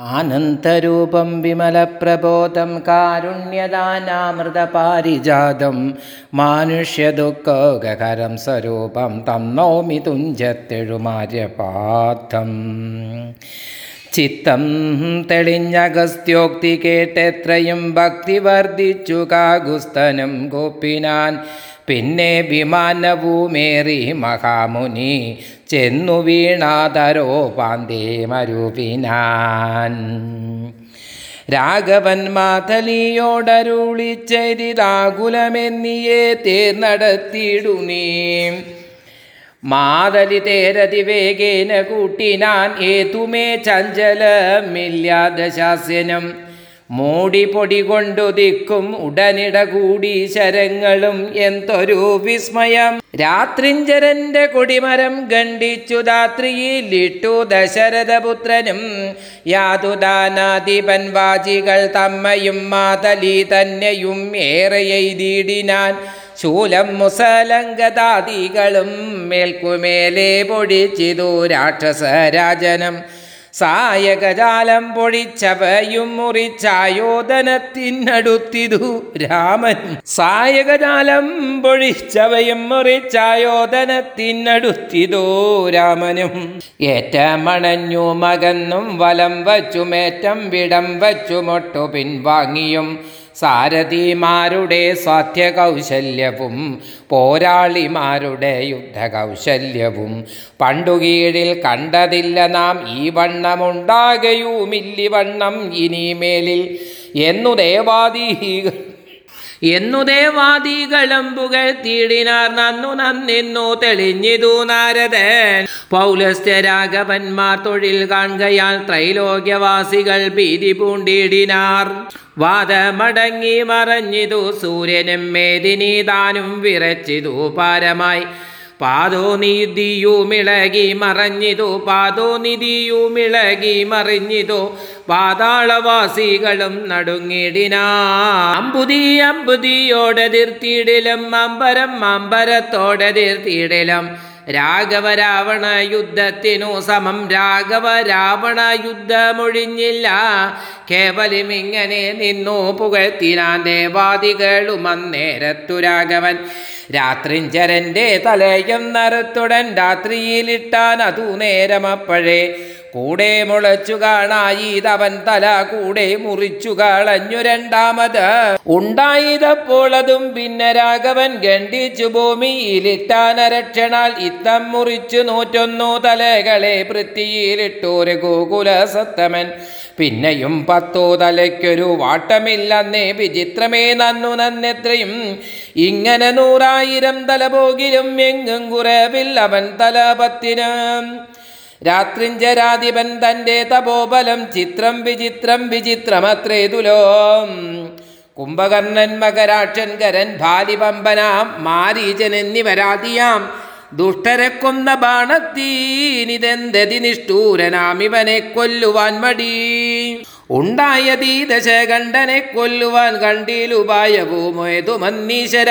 ആനന്ദരൂപം വിമലപ്രബോധം കാരുണ്യദാനാമൃതപാരിജാതം മാനുഷ്യദുഃഖകരം സ്വരൂപം തന്നോമി തുഞ്ചത്തെഴുമാര്യപാദം. ചിത്തം തെളിഞ്ഞഗസ്ത്യോക്തി കേട്ടെത്രയും ഭക്തി വർദ്ധിച്ചു കാഗുസ്തനം ഗോപിനാൻ പിന്നെ വിമാനവുമേറി മഹാമുനി ചെന്നു വീണാതരോ പാന്തേ മരുവിനാൻ. രാഘവൻ മാതലിയോടരുളിച്ചരിതാകുലമെന്നിയെ തേർ നീ. മാതലി തേരതി വേഗേന കൂട്ടിനാൻ ഏതുമേ ചഞ്ചലമില്ലാതെ ശാസ്യനം മൂടി പൊടി കൊണ്ടു ദിക്കും ഉടനിട കൂടി ശരങ്ങളും എന്തൊരു വിസ്മയം. രാത്രിഞ്ചരന്റെ കൊടിമരം ഖണ്ഡിച്ചു ദാത്രിയിലിട്ടു ദശരഥപുത്രനും. യാതുദാനാധിപൻ വാചികൾ തമ്മയും മാതലി തന്നെയും ഏറെ എഴുതിയിടിനാൻ. ശൂലം മുസലങ്കതാദികളും മേൽക്കുമേലെ പൊടിച്ചിതു രാക്ഷസരാജനം. സായകജാലം പൊഴിച്ചവയും മുറിച്ചായോധനത്തിനടുത്തിതു രാമൻ. സായകജാലം പൊഴിച്ചവയും മുറിച്ചായോധനത്തിനടുത്തിതു രാമനും. ഏറ്റമണഞ്ഞു മകന്നും വലം വച്ചുമേറ്റം വിടം വച്ചുമൊട്ടു പിൻവാങ്ങിയും സാരഥിമാരുടെ സ്വാധ്യകൗശല്യവും പോരാളിമാരുടെ യുദ്ധകൗശല്യവും. പണ്ടുകീഴിൽ കണ്ടതില്ല നാം ഈ വണ്ണമുണ്ടാകയുമില്ലി വണ്ണം ഇനിമേലിൽ. എന്നു ദേവാദീകൾ എന്നു ദേവാദികളും പുകഴ്ത്തിയിടിനാർ നന്നു നന്നിന്നു തെളിഞ്ഞിതു നാരദൻ. പൗലസ്ത്യരാഘവന്മാർ തൊഴിൽ കാണുകയാൽ ത്രൈലോക്യവാസികൾ ഭീതി പൂണ്ടിടിനാർ. വാദമടങ്ങി മറഞ്ഞിതു സൂര്യനും മേദിനി താനും വിറച്ചിതു പാരമായി. പാതോ നിധിയുമിളകി മറഞ്ഞിതോ പാതോ നിധിയുമിളകി മറിഞ്ഞിതോ പാതാളവാസികളും നടുങ്ങിടിനാ. അമ്പുതി അമ്പുതിയോടെ തീർത്തിയിടലും അമ്പരം അമ്പരത്തോടെ തീർത്തിയിടിലും രാഘവ രാവണ യുദ്ധത്തിനു സമം രാഘവ രാവണ യുദ്ധമൊഴിഞ്ഞില്ല. കേവലം ഇങ്ങനെ നിന്നു പുകഴ്ത്തിനാൻ ദേവാദികളും അന്നേരത്തു രാഘവൻ. രാത്രിഞ്ചരന്റെ തലയം നറുത്തുടൻ രാത്രിയിലിട്ടാൻ അതു നേരമപ്പോഴേ കൂടെ മുളച്ചു കാണായിതവൻ തല കൂടെ മുറിച്ചു കളഞ്ഞു രണ്ടാമത്. ഉണ്ടായതപ്പോൾ അതും പിന്നെ രാഘവൻ ഖണ്ഡിച്ചു ഭൂമിയിലിട്ടാനരക്ഷണാൽ ഇത്തം മുറിച്ചു നൂറ്റൊന്നു തലകളെ പൃഥ്വിയിലിട്ടൊരു ഗോകുല സത്തമൻ പിന്നെയും പത്തോ തലയ്ക്കൊരു വാട്ടമില്ലെന്നേ വിചിത്രമേ നന്നു നന്നെത്രയും. ഇങ്ങനെ നൂറായിരം തല പോകിലും എങ്ങും കുറവില്ലവൻ തല പത്തിന്. രാത്രിഞ്ചരാധിപൻ തന്റെ തപോബലം ചിത്രം വിചിത്രം വിചിത്രമത്രേ തുലോം കുംഭകർണൻ മകരാക്ഷൻ കരൻ ഭാലിപമ്പനാം മാരീചൻ എന്നിവരാതിയാം ദുഷ്ടരെ കൊന്ന ബാണത്തീനിതെന്തതി നിഷ്ഠൂരനാം ഇവനെ കൊല്ലുവാൻ മടി. ഉണ്ടായതീ ദശകണ്ഠനെ കൊല്ലുവാൻ കണ്ടിലുപായവുമേതു മന്നീശ്വര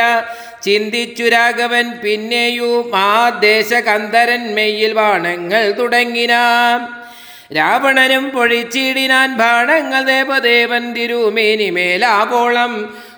ചിന്തിച്ചു രാഘവൻ പിന്നെയും ആ ദേശകന്ധരൻ മെയ്യിൽ ബാണങ്ങൾ തുടങ്ങിനാം. രാവണനും പൊഴിച്ചിടിനാൻ ബാണങ്ങൾ ദേവദേവൻ തിരുമേനിമേലാവോളം.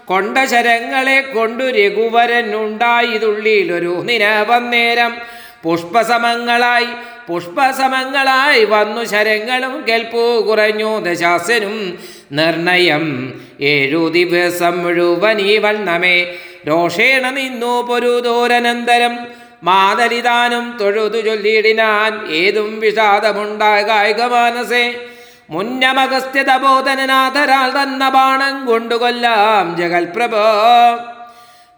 കൊണ്ട ശരങ്ങളെ കൊണ്ടു രഘുവരൻ ഉണ്ടായതുള്ളിലൊരു നിരവന്നേരം പുഷ്പസമങ്ങളായി പുഷ്പസമങ്ങളായി വന്നു ശരങ്ങളും കേൾപ്പു കുറഞ്ഞു ദശാസനും നിർണയം. ഏഴു ദിവസം മുഴുവൻ ഈ വണ്ണമേ രോഷേണ നിന്നു പൊരുതോരനന്തരം. മാതലിതാനും തൊഴുതു ചൊല്ലിയിടിനാൻ. ഏതും വിഷാദമുണ്ടാകായിക മാനസേ. മുന്നമഗസ്ത്യതബോധനനാഥരാൽ തന്ന ബാണം കൊണ്ടുകൊല്ലാം ജഗൽപ്രഭോ.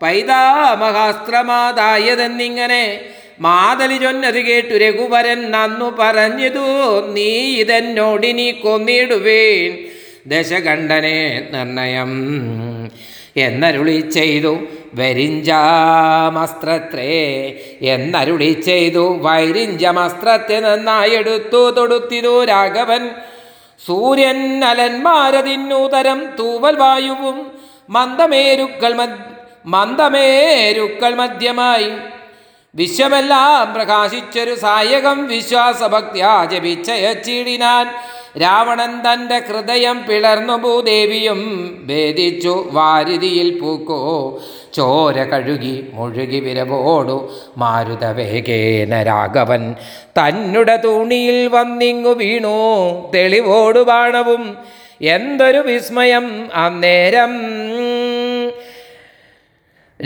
പൈതാമഹാസ്ത്രമാതായതെന്നിങ്ങനെ മാതലി ചൊന്നത് കേട്ടു രഘുവരൻ നന്നു പറഞ്ഞതു നീ ഇതെന്നോടിനി കൊന്നിടുവേൻ. ദശകണ്ഠനെ നിർണയം എന്നരുളി ചെയ്തു വരിഞ്ചാമസ്ത്രത്രേ എന്നരുളി ചെയ്തു വൈരിഞ്ചമസ്ത്രത്തെ നന്നായി എടുത്തു തൊടുത്തിതു രാഘവൻ. സൂര്യൻ അലന്മാരതിന്നൂതരം തൂവൽ വായുവും മന്ദമേരുക്കൾ മന്ദമേരുക്കൾ മധ്യമായി വിശ്വമെല്ലാം പ്രകാശിച്ചൊരു സായകം വിശ്വാസഭക്തിയാ ജപിച്ചയച്ചിടിനാൻ. രാവണൻ തന്റെ ഹൃദയം പിളർന്നു ഭൂദേവിയും ഭേദിച്ചു വാരിതിയിൽ പൂക്കോ. ചോര കഴുകി മുഴുകി വിരവോടു മാരുതവേഗേന രാഘവൻ തന്നുടെ തൂണിയിൽ വന്നിങ്ങു വീണു. തെളിവോടു ബാണവും എന്തൊരു വിസ്മയം അന്നേരം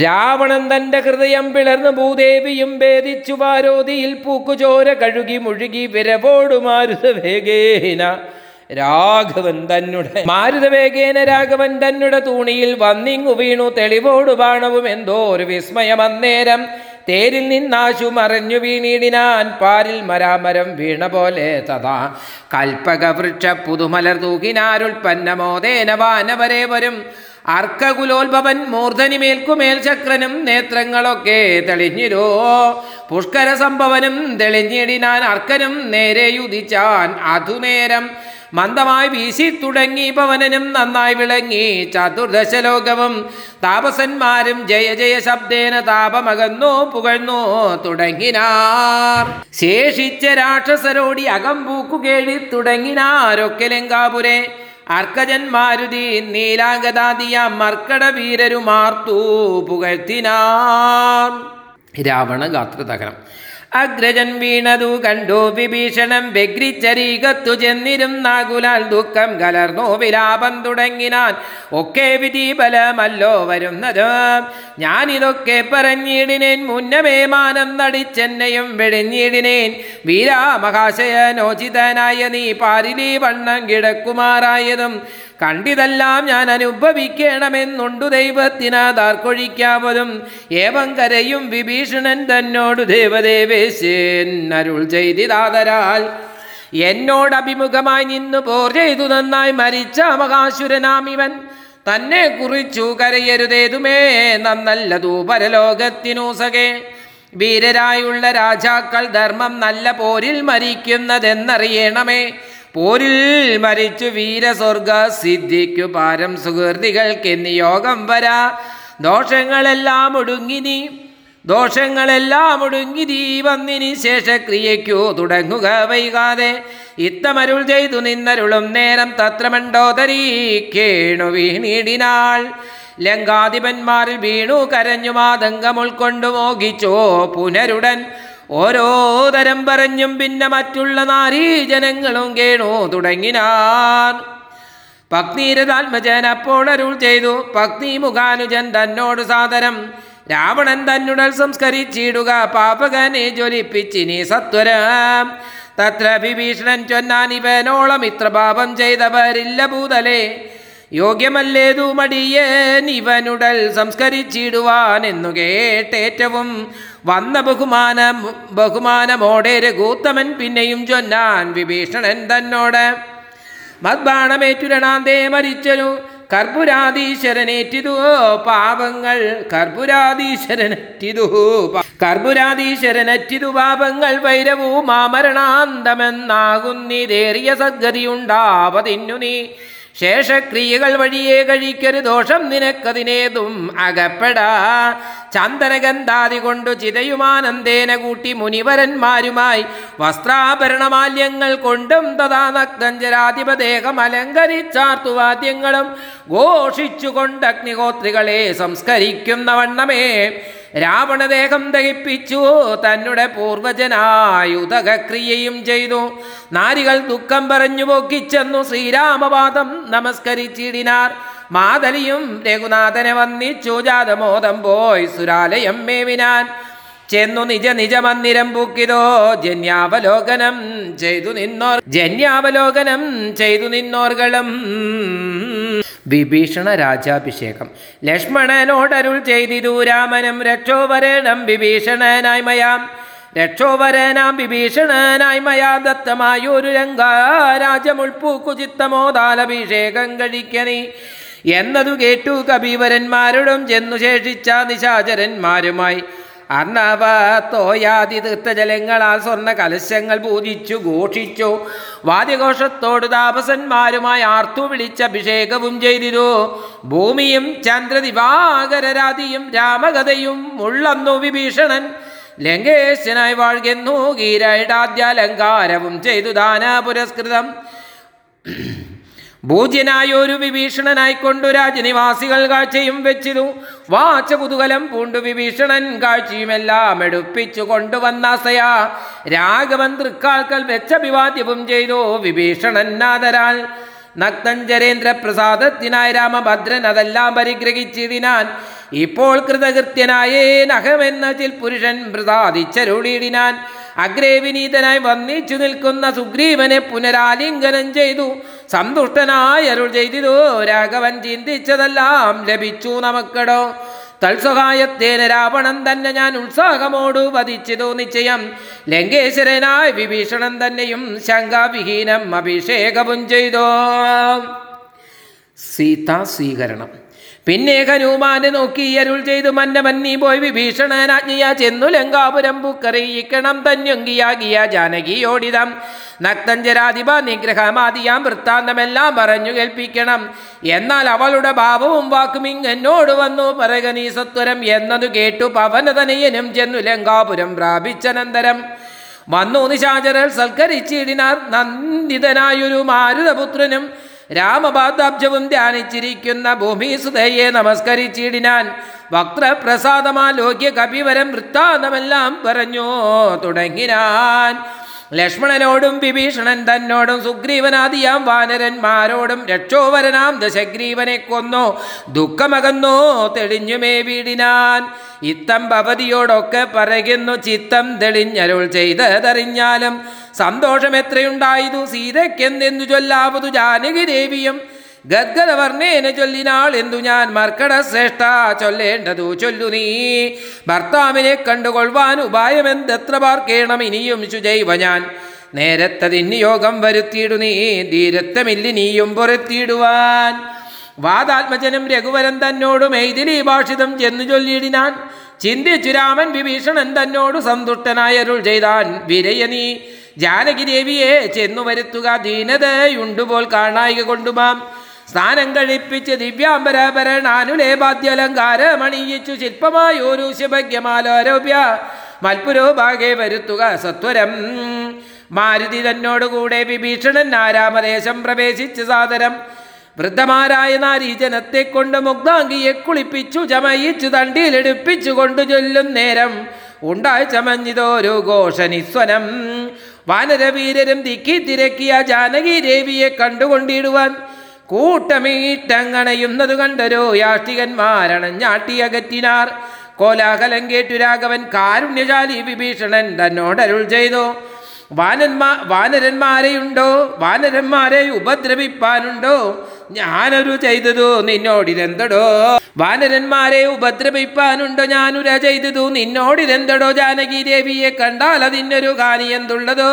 രാവണൻ തന്റെ ഹൃദയം പിളർന്ന് ഭൂദേവിയും ഭേദിച്ചു വാരോതിയിൽ പൂക്കുചോര കഴുകി മുഴുകി വിരവോടു മാരുതവേഗേന രാഘവൻ തന്നെ മാരുതവേഗേന രാഘവൻ തന്നുടെ തൂണിയിൽ വന്നിങ്ങു വീണു തെളിവോടു ബാണവും എന്തോ ഒരു വിസ്മയം അന്നേരം തേരിൽ നിന്നാശു മറഞ്ഞു വീണിടിനാൻ പാരിൽ മരാമരം വീണ പോലെ തഥാ. കൽപ്പക വൃക്ഷ പുതുമലർ തൂകിനാരുൽപ്പന്നമോദേന വാനവരെ വരും. അർക്കകുലോത്ഭവൻ മൂർധനിമേൽക്കുമേൽ ചക്രനും നേത്രങ്ങളൊക്കെ തെളിഞ്ഞിരോ. പുഷ്കര സംഭവനും തെളിഞ്ഞിടിനാൻ അർക്കനും നേരെ യുദിച്ചാൻ അതുനേരം മന്ദമായി വീശി തുടങ്ങി പവനനും നന്നായി വിളങ്ങി ചതുർദശലോകവും. താപസന്മാരും ജയ ജയ ശബ്ദേന താപമകന്നു പുകഴ്ന്നു തുടങ്ങിനാർ. ശേഷിച്ച രാക്ഷസരോടി അകം പൂക്കുകേഴി തുടങ്ങിനാരൊക്കെ ലങ്കാപുരെ. അർക്കജന്മാരുതി നീലാംഗദാദിയ മർക്കട വീരരുമാർത്തു പുകഴ്ത്തിനാർ. രാവണ ഗാത്രതകരം അഗ്രജൻ വീണതു കണ്ടു വിഭീഷണം വ്യഗ്രിച്ചരീകത്തു ചെന്നിരുന്നാകുലാൽ ദുഃഖം കലർന്നു വിലാപം തുടങ്ങിനാൻ ഒക്കെ വിധി ബലമല്ലോ വരുന്നത്. ഞാനിതൊക്കെ പറഞ്ഞിടിനേൻ മുന്നമേ മാനം നടിച്ചെന്നെയും വെടിഞ്ഞിടിനേൻ. വീരാമഹാശയനോചിതനായ നീ പാരിലീ വണ്ണം കിടക്കുമാറായതും കണ്ടിതെല്ലാം ഞാൻ അനുഭവിക്കണമെന്നുണ്ടു ദൈവത്തിനാതാർക്കൊഴിക്കാവതും ഏവം കരയും വിഭീഷണൻ തന്നോടു ദേവദേവേശൻ അരുൾ ചെയ്തിതാതരാൽ എന്നോട് അഭിമുഖമായി നിന്നു പോർ ചെയ്തു നന്നായി മരിച്ച മഹാസുരനാം ഇവൻ. തന്നെ കുറിച്ചു കരയരുതേതുമേ നന്നല്ലതു പരലോകത്തിനു സകേ വീരരായുള്ള രാജാക്കൾ ധർമ്മം നല്ല പോരിൽ മരിക്കുന്നതെന്നറിയണമേ. പോരിൽ മരിച്ചു വീരസ്വർഗ സിദ്ധിക്കു പാരം സുഹൃതികൾക്കെന്ന് യോഗം വരാ. ദോഷങ്ങളെല്ലാം ഒടുങ്ങിനി ദോഷങ്ങളെല്ലാം ഒടുങ്ങി നീ വന്നിനി ശേഷക്രിയയ്ക്കു തുടങ്ങുക വൈകാതെ. ഇത്തമരുൾ ചെയ്തു നിന്നരുളും നേരം തത്രമണ്ടോദരീ കേണു വീണിടിനാൾ. ലങ്കാധിപന്മാരിൽ വീണു കരഞ്ഞു മാതങ്കം ഉൾക്കൊണ്ടു മോഹിച്ചോ പുനരുടൻ. ഓരോ തരം പറഞ്ഞും പിന്നെ മറ്റുള്ള നാരീജനങ്ങളും കേണു തുടങ്ങിനാൻ. പത്നീരതാത്മജൻ അപ്പോൾ അരുൾ ചെയ്തു. പത്നി മുഖാനുജൻ തന്നോട് സാദരം. രാവണൻ തന്നുടൽ സംസ്കരിച്ചിടുക. പാപകനെ ജ്വലിപ്പിച്ചിനി സത്വരം. തത്ര വിഭീഷണൻ ചൊന്നാൻ ഇവനോളം ഇത്ര പാപം ചെയ്തവരില്ല ഭൂതലേ. യോഗ്യമല്ലേതു മടിയേൻ ഇവനുടൽ സംസ്കരിച്ചിടുവാൻ എന്നു കേട്ടേറ്റവും വന്ന ബഹുമാനം ബഹുമാനമോടെ രഘൂത്തമൻ പിന്നെയും ചൊന്നാൻ വിഭീഷണൻ തന്നോട്. മദ്ബാണമേറ്റുരണാന്തേ മരിച്ചനു കർപ്പുരാധീശ്വരനേറ്റിതു പാപങ്ങൾ കർപ്പുരാധീശ്വരനറ്റിതു കർപ്പുരാധീശ്വരനറ്റിതു പാപങ്ങൾ വൈരവൂ മാമരണാന്തമെന്നാകുന്നിതേറിയ സദ്ഗതിയുണ്ടാവതിന്നു നീ. ശേഷക്രിയകൾ വഴിയേ കഴിക്കരു ദോഷം നിനക്കതിനേതും അകപ്പെടാ. ചന്ദനഗന്ധാതി കൊണ്ടു ചിതയുമാനന്ദേന കൂട്ടി മുനിവരന്മാരുമായി വസ്ത്രാഭരണമാല്യങ്ങൾ കൊണ്ടും തഥാ നഗ്നഞ്ചരാധിപദേഹം അലങ്കരിച്ചാർത്തുവാദ്യങ്ങളും ഘോഷിച്ചുകൊണ്ട് അഗ്നിഹോത്രികളെ സംസ്കരിക്കുന്ന വണ്ണമേ രാവണദേഹം ദഹിപ്പിച്ചു. തന്നുടെ പൂർവജനായുതകക്രിയയും ചെയ്തു. നാരികൾ ദുഃഖം പറഞ്ഞു പൊക്കിച്ചെന്നു ശ്രീരാമപാദം നമസ്കരിച്ചിടിനാർ. മാതലിയും രഘുനാഥനെ വന്നിച്ചു ജാതമോദം പോയി സുരാലയം മേവിനാൻ. ചെന്നു നിജ നിജ മന്ദിരം പൂക്കിതോ. ജന്യാവലോകനം ചെയ്തു നിന്നോർ ജന്യാവലോകനം ചെയ്തു നിന്നോർകളും വിഭീഷണ രാജാഭിഷേകം. ലക്ഷ്മണനോടരുൾ ചെയ്തിതു രാമനും രക്ഷോവരണം വിഭീഷണനായി മയാം. രക്ഷോവരനാം വിഭീഷണനായി മയാ. ദത്തമായൊരു രംഗാരാജമുൾപ്പൂക്കു ചിത്തമോദാലഭിഷേകം കഴിക്കണി. എന്നതു കേട്ടു കബീവരന്മാരോടും ചെന്നു ശേഷിച്ച നിശാചരന്മാരുമായി. അർണവ തോയാതി തീർത്ഥജലങ്ങളാൽ സ്വർണ കലശങ്ങൾ പൂജിച്ചു ഘോഷിച്ചു. വാദ്യഘോഷത്തോട് താപസന്മാരുമായി ആർത്തു വിളിച്ച് അഭിഷേകവും ചെയ്തിരു. ഭൂമിയും ചന്ദ്രദിവാകരരാതിയും രാമകഥയും ഉള്ളന്നു വിഭീഷണൻ. ലങ്കേശനായി വാഴ്കെന്നു ഗീരൈടാദ്യാലങ്കാരവും ചെയ്തു ദാന പുരസ്കൃതം ഭൂജ്യനായൊരു വിഭീഷണനായിക്കൊണ്ടു രാജനിവാസികൾ കാഴ്ചയും വെച്ചിതു. വാച്ച കുതുകലം പൂണ്ടു വിഭീഷണൻ കാഴ്ചയുമെല്ലാം എടുപ്പിച്ചു കൊണ്ടുവന്നാസയ. രാഘവൻ തൃക്കാൽക്കൽ വെച്ചഭിവാദ്യവും ചെയ്തു വിഭീഷണൻ നാദരാൽ. നക്തഞ്ചരേന്ദ്ര പ്രസാദത്തിനായി രാമഭദ്രൻ അതെല്ലാം പരിഗ്രഹിച്ചിടിനാൻ ഇപ്പോൾ കൃതകൃത്യനായേ നഖമെന്ന ചിൽ പുരുഷൻ പ്രസാദിച്ചരുളിയിടിനാൻ. അഗ്രേ വിനീതനായി വന്നിച്ചു നിൽക്കുന്ന സുഗ്രീവനെ പുനരാലിംഗനം ചെയ്തു. സന്തുഷ്ടനായ അരുൾ ചെയ്തിരോ? രാഘവൻ ചിന്തിച്ചതെല്ലാം ലഭിച്ചു നമുക്കടോ. തൽസഹായത്തേന രാവണൻ തന്നെ ഞാൻ ഉത്സാഹമോടു വധിച്ചതു നിശ്ചയം. ലങ്കേശ്വരനായ വിഭീഷണൻ തന്നെയും ശങ്കാവിഹീനം അഭിഷേകവും ചെയ്തോ. സീതാ സ്വീകരണം. പിന്നെ ഹനുമാനെ നോക്കി അരുൾ ചെയ്തു മന്നമന്നീ പോയി വിഭീഷണനാജ്ഞയ ചെന്നു ലങ്കാപുരം പുക്കറിയിക്കണം തന്യൊങ്കിയാകിയ ജാനകിയോടിതം. നക്തഞ്ചരാധിപ നിഗ്രഹമാദിയാം വൃത്താന്തമെല്ലാം പറഞ്ഞു കേൾപ്പിക്കണം. എന്നാൽ അവളുടെ ഭാവവും വാക്കും ഇങ്ങനോട് വന്നു. പറക നീ സത്വരം എന്നതു കേട്ടു പവനതനയനും ചെന്നു ലങ്കാപുരം പ്രാപിച്ചനന്തരം. വന്നു നിശാചരൽ സൽക്കരിച്ചിടിനാർ നന്ദിതനായൊരു മാരുതപുത്രനും രാമപാദാബ്ജവും ധ്യാനിച്ചിരിക്കുന്ന ഭൂമിസുതയെ നമസ്കരിച്ചിടിനാൻ വക്രപ്രസാദമാലോക്യ കപിവരം വൃത്താന്തമെല്ലാം പറഞ്ഞു തുടങ്ങിനാൻ. ലക്ഷ്മണനോടും വിഭീഷണൻ തന്നോടും സുഗ്രീവനാദിയാം വാനരന്മാരോടും രക്ഷോവരനാം ദശഗ്രീവനെ കൊന്നോ. ദുഃഖമകന്നോ തെളിഞ്ഞുമേ വീടിനാൻ. ഇത്തം ഭവതിയോടൊക്കെ പറയുന്നു ചിത്തം തെളിഞ്ഞരുൾ ചെയ്തതറിഞ്ഞാലും സന്തോഷം എത്രയുണ്ടായതു സീതയ്ക്കെന്തെന്നു ചൊല്ലാവതു? ജാനകി ദേവിയും ഗദ്ഗദവർണേന ചൊല്ലിനാൾ എന്തു ഞാൻ മർക്കട ശ്രേഷ്ഠ ചൊല്ലേണ്ടതു ചൊല്ലു നീ. ഭർത്താവിനെ കണ്ടുകൊള്ളുവാൻ ഉപായമെന്തെത്ര പാർക്കേണം ഇനിയും ശുചൈവ ഞാൻ. നേരത്തതിന് യോഗം വരുത്തിയിടു നീ ധീരത്വമില്ലി നീയും പുറത്തിയിടുവാൻ വാദാത്മജനും രഘുവരൻ തന്നോട് മൈഥിലി ഭാഷിതം ചെന്നു ചൊല്ലിയിടിനാൻ. ചിന്തിച്ചു രാമൻ വിഭീഷണൻ തന്നോട് സന്തുഷ്ടനായ അരുൾ ചെയ്താൻ വിരയ നീ. ജാനകി ദേവിയെ ചെന്നു വരുത്തുക ദീനതയുണ്ടുപോൽ കാണായിക കൊണ്ടുമാം. സ്നാനം കഴിപ്പിച്ച് ദിവ്യാംബരഭരണാനുലേപാദ്യലങ്കാരമണിയിച്ചു ശില്പമായൊരു ശുഭഗ്യമാലോരോപ്യ മൽപുരോഭാഗെ വരുത്തുക സത്വരം. മാരുതി തന്നോടുകൂടെ വിഭീഷണൻ ആരാമദേശം പ്രവേശിച്ച് സാദരം. വൃദ്ധമാരായ നാരീജനത്തെ കൊണ്ട് മുഗ്ധാംഗിയെ കുളിപ്പിച്ചു ചമയിച്ചു തണ്ടിയിലെടുപ്പിച്ചു കൊണ്ടു ചൊല്ലും നേരം. ഉണ്ടായി ചമഞ്ഞിതോരു ഘോഷനിസ്വനം. വാനരവീരരും തിക്കി തിരക്കിയ ജാനകി ദേവിയെ കണ്ടുകൊണ്ടിടുവാൻ കൂട്ടമീട്ടങ്ങണയുന്നത് കണ്ടരോ? യാഷ്ടികന്മാരണഞ്ഞാട്ടിയകറ്റിനാർ കോലാഹലം കേട്ടു രാഘവൻ കാരുണ്യശാലി വിഭീഷണൻ തന്നോടരുൾ ചെയ്തു. വാനന്മാ വാനരന്മാരെയുണ്ടോ? വാനരന്മാരെ ഉപദ്രവിപ്പാനുണ്ടോ? ഞാനൊരു ചെയ്തതു നിന്നോടിതെന്തടോ? വാനരന്മാരെ ഉപദ്രവിപ്പാനുണ്ടോ? ഞാനൊരു ചെയ്തതു നിന്നോടിതെന്തടോ? ജാനകി ദേവിയെ കണ്ടാൽ അതിനൊരു ഹാനി എന്തുള്ളതോ?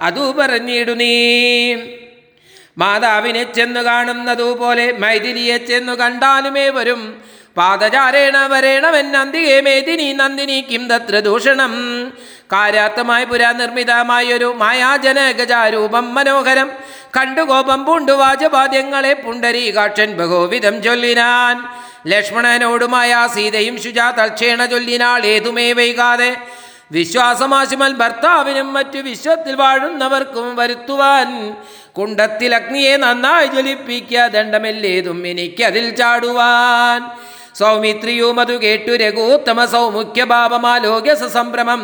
അതു പറഞ്ഞിടു നീ. മാതാവിനെ ചെന്നു കാണുന്നതുപോലെ മൈഥിലിയെ ചെന്നു കണ്ടാലുമേ വരും. പാദചാരേണ നന്ദിയേ മേദിനി നന്ദിനി കിം തത്ര ദൂഷണം. കാരാത്തമായി പുരാനിർമ്മിതമായൊരു മായാജനകജാരൂപം മനോഹരം. കണ്ടുകോപം പൂണ്ടു വാചപാദ്യങ്ങളെ പുണ്ടരീകാക്ഷൻ ബഹുവിധം ചൊല്ലിനാൻ. ലക്ഷ്മണനോടുമായ സീതയും ശുചാ തൽക്ഷേണ ചൊല്ലിനാൾ ഏതുമേ വൈകാതെ. വിശ്വാസമാശുമൽ ഭർത്താവിനും മറ്റു വിശ്വത്തിൽ വാഴുന്നവർക്കും വരുത്തുവാൻ കുണ്ടത്തിൽ അഗ്നിയെ നന്നായി ജ്വലിപ്പിക്കുക ദണ്ഡമില്ലേതും എനിക്കതിൽ ചാടുവാൻ. സൗമിത്രിയും അതു കേട്ടു രഘുത്തമ സൗമുഖ്യഭാവമാലോക്യ സംഭ്രമം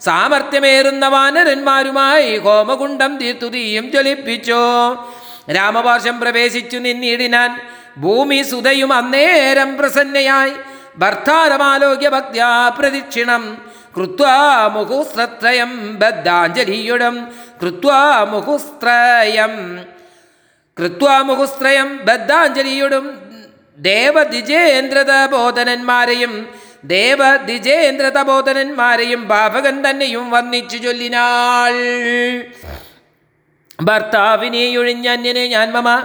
സാമർത്ഥ്യമേറുന്ന വാനരന്മാരുമായി ഹോമകുണ്ടം തീർത്തുതീയും ജ്വലിപ്പിച്ചു. രാമപാർശ്വം പ്രവേശിച്ചു നിന്നിടിനാൻ ഭൂമി സുതയും അന്നേരം പ്രസന്നയായി. ഭർത്താരമാലോക്യ ഭക്തിയാ പ്രദക്ഷിണം കൃത്വാ ബദ്ധാഞ്ജലിയുടം കൃത്വാ മുഹുസ്ത്രയം മുഹുസ്ത്രയം ബദ്ധാഞ്ജലിയുടും ദേവദിജേന്ദ്രതബോധനന്മാരെയും ദേവദിജേന്ദ്രതബോധനന്മാരെയും ഭാവകൻ തന്നെയും വന്നിച്ചു ചൊല്ലിനാൾ. ഭർത്താവിനെ ഒഴിഞ്ഞന്യനെ ഞാൻ മമ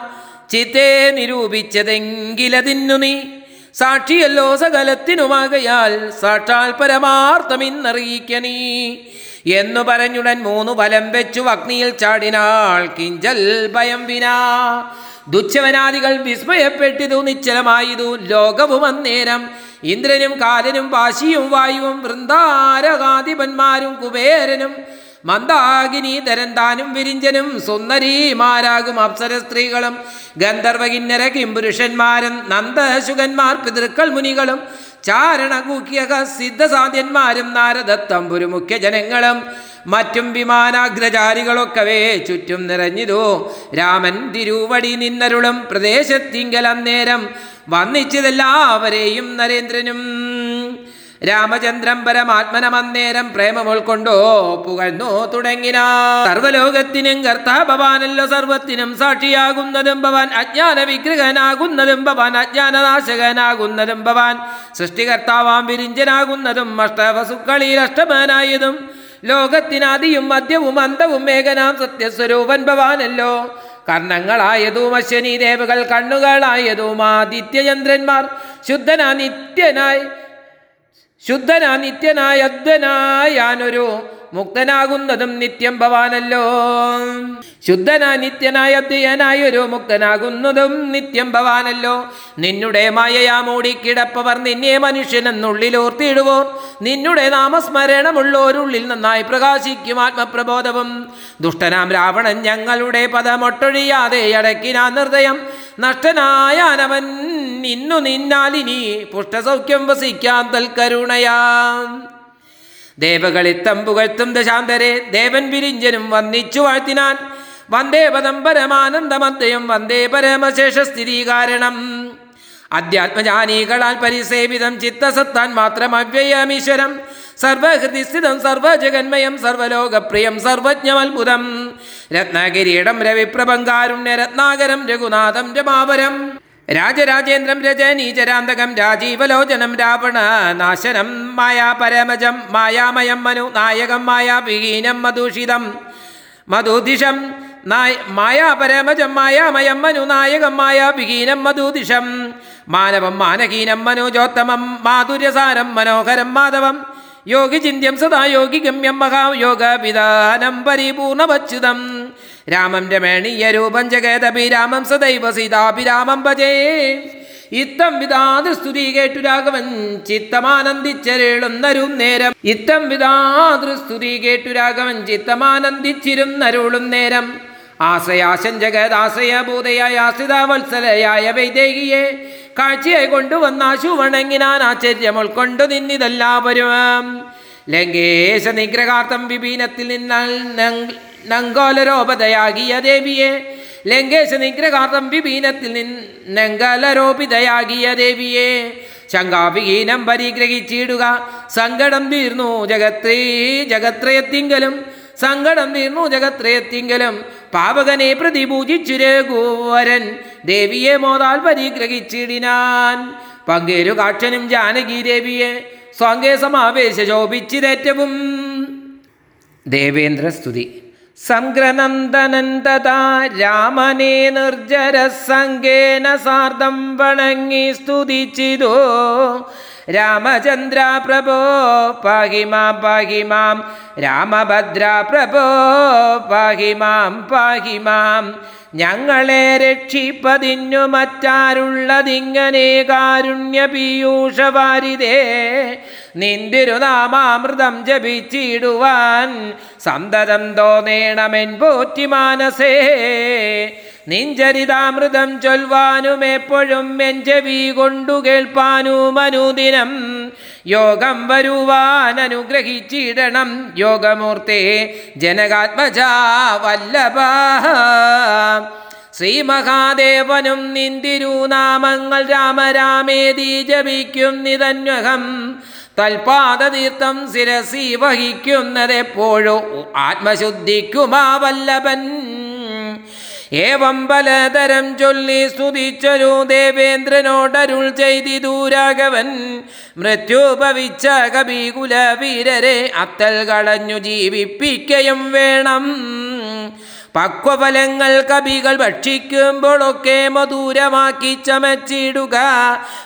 ചിത്തെ നിരൂപിച്ചതെങ്കിലതിന്നു നീ. സാക്ഷിയല്ലോ സകലത്തിനുമാകയാൽ സാക്ഷാൽ പരമാർത്ഥമിന്നറിയിക്ക നീ. എന്നു പറഞ്ഞുടൻ മൂന്നു വലം വെച്ചു അഗ്നിയിൽ ചാടിനാൾ കിഞ്ചൽ ഭയം വിനാ. ദുച്ഛവനാദികൾ വിസ്മയപ്പെട്ടിതു നിശ്ചലമായതു. ലോകവും അന്നേരം ഇന്ദ്രനും കാലനും വാശിയും വായുവും വൃന്ദാരകാധിപന്മാരും കുബേരനും മന്ദാകിനി തരന്താനും വിരിഞ്ചനും സുന്ദരീമാരാകും അപ്സര സ്ത്രീകളും ഗന്ധർവകിന്നര കിംപുരുഷന്മാരും നന്ദശുഖന്മാർ പിതൃക്കൾ മുനികളും ചാരണകൂക്കിയക സിദ്ധസാധ്യന്മാരും നാരദത്തമ്പുരു മുഖ്യ ജനങ്ങളും മറ്റും വിമാനാഗ്രചാരികളൊക്കവേ ചുറ്റും നിറഞ്ഞിതു. രാമൻ തിരുവടി നിന്നരുളും പ്രദേശത്തിങ്കൽ അന്നേരം വന്നിച്ചതെല്ലാവരെയും നരേന്ദ്രനും. രാമചന്ദ്രൻ പരമാത്മനമന്നേരം പ്രേമം ഉൾക്കൊണ്ടോ പുകഴ്ന്നു തുടങ്ങിന സർവലോകത്തിനും കർത്താ ഭവാനല്ലോ സർവത്തിനും സാക്ഷിയാകുന്നതും ഭവാൻ അജ്ഞാന വിഗ്രഹനാകുന്നതും ഭവാൻ അജ്ഞാനനാശകനാകുന്നതും ഭവാൻ സൃഷ്ടികർത്താവാം വിരിഞ്ചനാകുന്നതും അഷ്ടവസുക്കളിൽ അഷ്ടമനായതും ലോകത്തിനാദിയും മദ്യവും അന്തവും മേഘനാം സത്യസ്വരൂപൻ ഭവാനല്ലോ. കർണങ്ങളായതും അശ്വനി ദേവകൾ കണ്ണുകളായതും ആദിത്യചന്ദ്രന്മാർ ശുദ്ധനാ നിത്യനായി ശുദ്ധനാ നിത്യനായ അദ്വനായാനൊരു മുക്തനാകുന്നതും നിത്യം ഭവാനല്ലോ. ശുദ്ധനാ നിത്യനായ അദ്വയനായൊരു മുക്തനാകുന്നതും നിത്യം ഭവാനല്ലോ. നിന്നുടെ മായയാ മൂടിക്കിടപ്പവർ നിന്നെ മനുഷ്യനെന്നുള്ളിലോർത്തിടുവോർ. നിന്നുടെ നാമസ്മരണമുള്ളോരുള്ളിൽ നന്നായി പ്രകാശിക്കും ആത്മപ്രബോധവും. ദുഷ്ടനാം രാവണൻ ഞങ്ങളുടെ പദമൊട്ടൊഴിയാതെ അടക്കിനാ നിർദ്ദയം. നഷ്ടനായാനവൻ ഇന്നു നിന്നാലിനി പുഷ്ടസൗഖ്യം വസിക്കാൻ തൽക്കരുണയാം ദേവകളിത്തം പുകഴ്ത്തും ദശാന്തരെ ദേവൻ വിരിഞ്ചനും വന്നിച്ചു വാഴ്ത്തിനാൻ. വന്ദേ പദം പരമാനന്ദമദ്വയം വന്ദേ പരമശേഷ സ്ഥിരീകാരണം കാരണം. അധ്യാത്മജാനികളാൽ പരിസേവിതം ചിത്തസത്താൻ മാത്രം അവ്യയമീശ്വരം സർവഹൃതിസ്ഥിതം സർവജഗന്മയം സർവലോകപ്രിയം സർവജ്ഞമത്ഭുതം. രത്നകിരീടം രവിപ്രഭങ്കാരുണ്യ രത്നാകരം രഘുനാഥം രമാപരം. രാജരാജേന്ദ്രം രജനീചരാന്തകം രാജീവലോചനം രാവണ നാശനം മായാ പരമജം മായാമയം മനു നായകം മായാവിഹീനം മധുഷിതം. മധുദിഷം മായാപരമജം മായാമയം മനു നായകം മായാവിഹീനം മധുദിഷം മാനവം മാനഹീനം മനോജോത്തമം മാധുര്യസാരം മനോഹരം മാധവം. യോഗി ചിന്തിയം സദാ യോഗി ഗമ്യം മഹായോഗ വിധാനം പരിപൂർണവച്യുതം. രാമം രമണീയ രൂപം ജഗേതപി രാമം സദൈവ സീതാഭിരാമം ഭജേ. ഇത്തം വിധാതൃസ്തുതി കേട്ടു രാഘവൻ ചിത്തമാനന്ദിച്ചരുളുന്നരും നേരം. ഇത്തം വിധാതൃസ്തുതി കേട്ടു രാഘവൻ ചിത്തമാനന്ദിച്ചിരുന്നരുളും നേരം. ആശ്രയാശൻ ജഗദാശ്രയ ഭൂതയായ ആശ്രിതാവത്സലയായ വൈദേഹിയെ കാഴ്ചയായി കൊണ്ടുവന്ന വണങ്ങിനാൻ ആശ്ചര്യം ഉൾക്കൊണ്ടു നിന്നിതെല്ലാവരും. ലങ്കേശ നിഗ്രഹാർത്ഥം വിപീനത്തിൽ നിന്നാൽ നങ്കോലരോപതയാകിയ ദേവിയെ ലങ്കേശ നിഗ്രഹാർത്ഥം വിപീനത്തിൽ നിന്നങ്കലരോപിതയാകിയ ദേവിയെ ശങ്കാവിഹീനം പരിഗ്രഹിച്ചിടുക. സങ്കടം തീർന്നു ജഗത്രേ ജഗത്രയത്തിങ്കലും സങ്കടം തീർന്നു ജഗത്രയത്തിങ്കലും. പാവകനെ പ്രതിപൂജിച്ചുരഘുവരൻ ദേവിയെ മോതാൽ പരിഗ്രഹിച്ചിടിനാൻ. പങ്കേരു കാക്ഷനും ജാനകി ദേവിയെ സ്വാങ്കേ സമാവേശ ശോഭിച്ചിതേറ്റവും. ദേവേന്ദ്രസ്തുതി. സംഗ്രനന്ദനൻ തഥാ രാമനെ നിർജര സംഗേന സാർദ്ധം വണങ്ങി സ്തുതിച്ചിതോ. രാമചന്ദ്ര പ്രഭോ പാഹിമാം പാഹിമാം. രാമഭദ്ര പ്രഭോ പാഹിമാം പാഹിമാം. ഞങ്ങളെ രക്ഷിപ്പതിന്നു മറ്റാരുള്ളതിങ്ങനെ കാരുണ്യ പീയൂഷവാരിതേ നിന്തിരുനാമാമൃതം ജപിച്ചിടുവാൻ സന്തതം തോന്നേണമെൻ പോറ്റി മാനസേ നിഞ്ചരിതാമൃതം ചൊൽവാനും എപ്പോഴും എൻ ചെവി കൊണ്ടു കേൾപ്പാനും അനുദിനം യോഗം വരുവാൻ അനുഗ്രഹിച്ചിടണം യോഗമൂർത്തേ. ജനകാത്മജ വല്ലഭ. ശ്രീ മഹാദേവനും നിന്തിരുനാമങ്ങൾ രാമരാമേതി ജപിക്കും നിതന്വഹം. തൽപാദതീർത്ഥം ശിരസി വഹിക്കുന്നതെപ്പോഴോ ആത്മശുദ്ധിക്കുമാ വല്ലഭൻ ഏവം പലതരം ചൊല്ലി സ്തുതിച്ചൊരു ദേവേന്ദ്രനോടരുൾ ചെയ്തിതു രാഘവൻ. മൃത്യുഭവിച്ച കവികുല വീരരെ അത്തൽ കളഞ്ഞു ജീവിപ്പിക്കയും വേണം. പക്വഫലങ്ങൾ കവികൾ ഭക്ഷിക്കുമ്പോഴൊക്കെ മധുരമാക്കി ചമച്ചിടുക.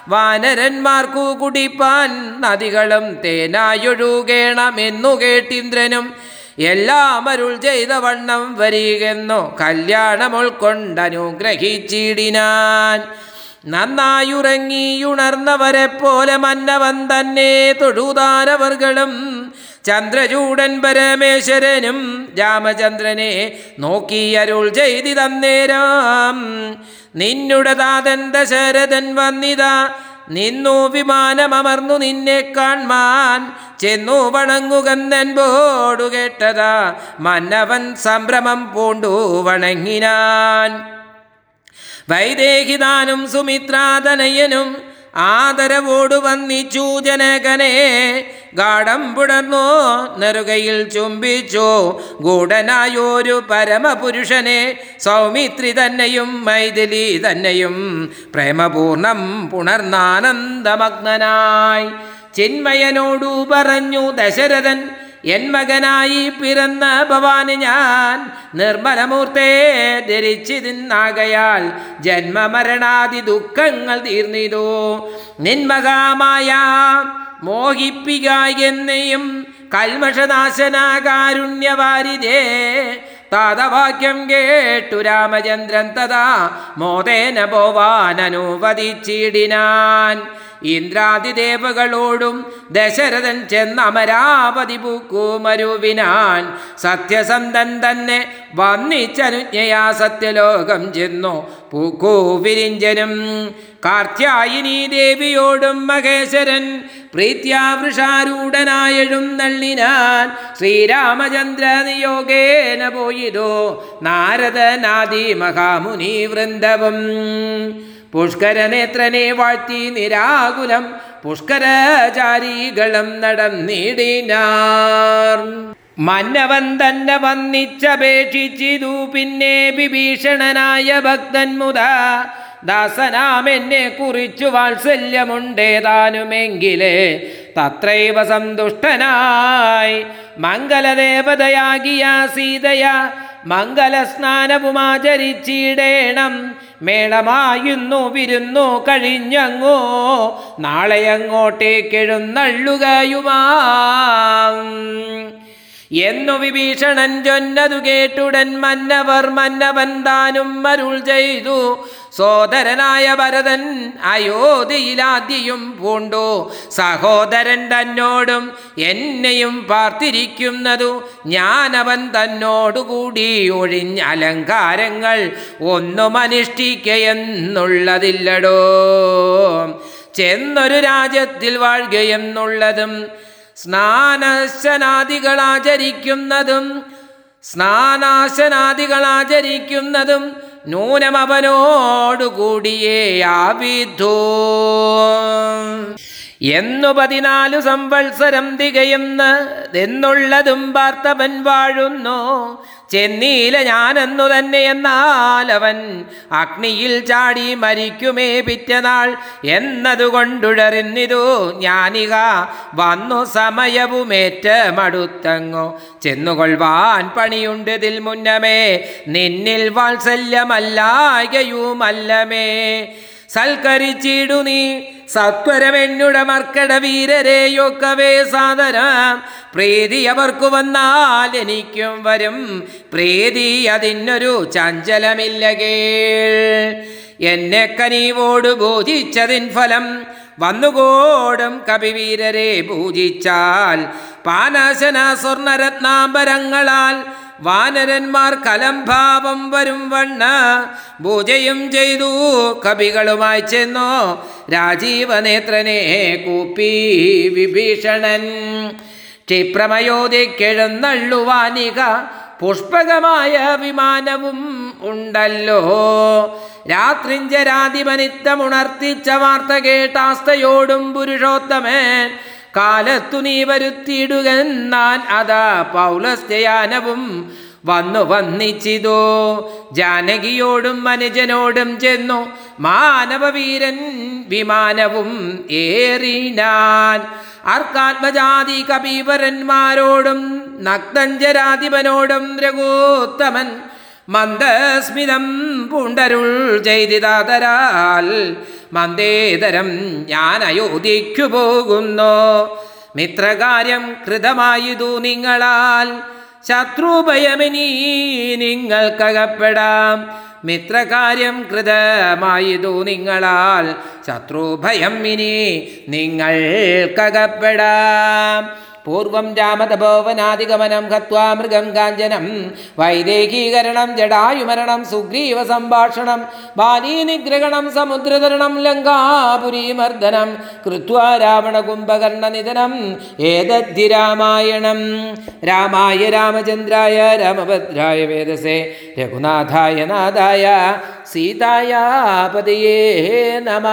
വാനരന്മാർക്കു കുടിപ്പാൻ നദികളും തേനായൊഴുകേണമെന്നു കേട്ടിന്ദ്രനും. എല്ലാം അരുൾ ചെയ്ത വണ്ണം വരികെന്നോ കല്യാണം ഉൾക്കൊണ്ടനുഗ്രഹിച്ചിടിനാൻ നന്നായുറങ്ങിയുണർന്നവരെ പോലെ മന്നവൻ തന്നെ തൊഴുതാരവർകളും ചന്ദ്രചൂടൻ പരമേശ്വരനും രാമചന്ദ്രനെ നോക്കി അരുൾ ചെയ്തി തന്നേരാം. നിന്നുടെ താതൻ ദശരഥൻ വന്നിതാ നിന്നു വിമാനമർന്നു നിന്നെ കാൺമാൻ ചെന്നു വണങ്ങുകന്നൻപോടു കേട്ടതാ മന്നവൻ സംഭ്രമം പൂണ്ടു വണങ്ങിനാൻ. വൈദേഹിതാനും സുമിത്രാതനയനും ആദരവോടു വന്നിച്ചു ജനകനെ ഗാഠം പുടർന്നു നെറുകയിൽ ചുംബിച്ചു. ഗൂഢനായൊരു പരമപുരുഷനെ സൗമിത്രി തന്നെയും മൈഥിലി തന്നെയും പ്രേമപൂർണം പുണർന്നാനന്ദമഗ്നനായി. ചിന്മയനോടു പറഞ്ഞു ദശരഥൻ എൻ മകനായി പിറന്ന ഭവാന് ഞാൻ നിർമ്മലമൂർത്തേ ധരിച്ചിരുന്നാകയാൽ ജന്മമരണാദി ദുഃഖങ്ങൾ തീർന്നിതു. നിന്മകാമായ മോഹിപ്പിക എന്നെയും കൽമഷനാശനാകാരുണ്യവാരിതേ. താതവാക്യം കേട്ടു രാമചന്ദ്രൻ തഥാ മോദേന പോവാനനുവദിച്ചിടിനാൻ ഇന്ദ്രാദിദേവകളോടും ദശരഥൻ ചെന്ന് അമരാവതി പൂക്കൂമരുവിനാൻ സത്യസന്ധൻ തന്നെ വന്നിച്ചനുജ്ഞയാ സത്യലോകം ചെന്നു പൂക്കൂ വിരിഞ്ചനും കാർത്യായിനി ദേവിയോടും മഹേശ്വരൻ പ്രീത്യാവൃഷാരൂഢനായഴും നള്ളിനാൻ ശ്രീരാമചന്ദ്ര നിയോഗേന പോയിതോ നാരദനാദി മഹാമുനി വൃന്ദവും. പുഷ്കരനേത്രനെ വാഴ്ത്തി നിരാകുലം പുഷ്കരചാരികളും നടന്നിടിനാർ. മന്നവൻ തന്നെ വന്നിച്ചപേക്ഷിച്ചിതു. പിന്നെ വിഭീഷണനായ ഭക്തൻ മുത ദാസനാമെന്നെ കുറിച്ചു വാത്സല്യമുണ്ടേതാനുമെങ്കിലേ തത്രൈവ സന്തുഷ്ടനായി. മംഗലദേവതയാകിയ സീതയ മംഗലസ്നാനവുമാചരിച്ചിടേണം. മേളമായുന്നു വിരുന്നു കഴിഞ്ഞങ്ങോ. നാളെ അങ്ങോട്ടേക്കെഴുന്നള്ളുകയുമാം എന്നു വിഭീഷണൻ ചൊന്നതു കേട്ടുടൻ മന്നവർ മന്നവൻ താനും മരുൾ ചെയ്തു. സോദരനായ ഭരതൻ അയോധ്യയിലാദ്യം പൂണ്ടു. സഹോദരൻ തന്നോടും എന്നെയും പാർത്തിരിക്കുന്നതു. ഞാനവൻ തന്നോടുകൂടി ഒഴിഞ്ഞ അലങ്കാരങ്ങൾ ഒന്നും അനുഷ്ഠിക്കയെന്നുള്ളതില്ലടോ ചെന്നൊരു രാജ്യത്തിൽ വാഴുകയെന്നുള്ളതും സ്നാനശനാദികളാചരിക്കുന്നതും സ്നാനാശനാദികളാചരിക്കുന്നതും നൂനമവനോടുകൂടിയേ ആവിധോ. എന്നു പതിനാലു സംവത്സരം തികയുന്ന എന്നുള്ളതും പാർത്തവൻ വാഴുന്നു. ചെന്നീല ഞാനെന്നു തന്നെ എന്നാൽ അവൻ അഗ്നിയിൽ ചാടി മരിക്കുമേ പിറ്റനാൾ എന്നതുകൊണ്ടുഴറിന്നിതു ഞാനിക വന്നു സമയവുമേറ്റ മടുത്തങ്ങോ. ചെന്നുകൊള്ളുവാൻ പണിയുണ്ടതിൽ മുന്നമേ. നിന്നിൽ വാത്സല്യമല്ലായയുമല്ലമേ സൽക്കരിച്ചിടു നീ സത്വരമെന്നുട മർക്കട വീരരെയൊക്കവേ സാദരം. പ്രീതി അവർക്കു വന്നാൽ എനിക്കും വരും. പ്രീതി അതിനൊരു ചഞ്ചലമില്ല കേൾ. എന്നെ കനീവോട് ബോധിച്ചതിൻ ഫലം വന്നുകോടും കവിവീരരെ പൂജിച്ചാൽ. പാനാശന സ്വർണരത്നാംബരങ്ങളാൽ വാനരന്മാർ കലംഭാവം വരും വണ്ണ. പൂജയും ചെയ്തു കവികളുമായി ചെന്നു. രാജീവനേത്രനെ കൂപ്പി വിഭീഷണൻ. ക്ഷിപ്രമയോധിക്കെഴുന്നള്ളുവാനിക പുഷ്പകമായ വിമാനവും ഉണ്ടല്ലോ. രാത്രിഞ്ചരാധിപനിത്തമുണർത്തിച്ച വാർത്ത കേട്ടാസ്തയോടും പുരുഷോത്തമൻ. കാലത്തു നീ വരുത്തിയിടുകെന്നാൻ അതാ പൗലസ്തയാനവും വന്നു വന്നിച്ചിതോ. ജാനകിയോടും മനുജനോടും ചെന്നു മാനവവീരൻ വിമാനവും ഏറിനാൻ. അർക്കാത്മജാതി കപീവരന്മാരോടും നക്തഞ്ചരാധിപനോടും രഘുത്തമൻ മന്ദസ്മിതം പൂണ്ടരുൾ ചെയ്തിതാതരാൽ മന്ദേതരം ഞാൻ അയോധ്യയ്ക്കു പോകുന്നു. മിത്രകാര്യം കൃതമായതു നിങ്ങളാൽ ശത്രുഭയമിനി നിങ്ങൾക്കകപ്പെടാം. മിത്രകാര്യം കൃതമായതു നിങ്ങളാൽ ശത്രുഭയം ഇനി നിങ്ങൾക്കകപ്പെടാം. പൂർവം രാമതപോവനാദിഗമനം ഹത്വാ മൃഗം കാഞ്ചനം. വൈദേഹീകരണം ജടായുമരണം സുഗ്രീവ സംഭാഷണം ബാലീനിഗ്രഹണം സമുദ്രതരണം ലങ്കാപുരീമർദ്ദനം കൃത്വാ രാവണകുംഭകർണനിധനം ഏതദ്ധി രാമായണം. രാമായ രാമചന്ദ്രായ രാമഭദ്രായ വേദസേ രഘുനാഥായ നാഥായ സീതായ പതിയേ നമ.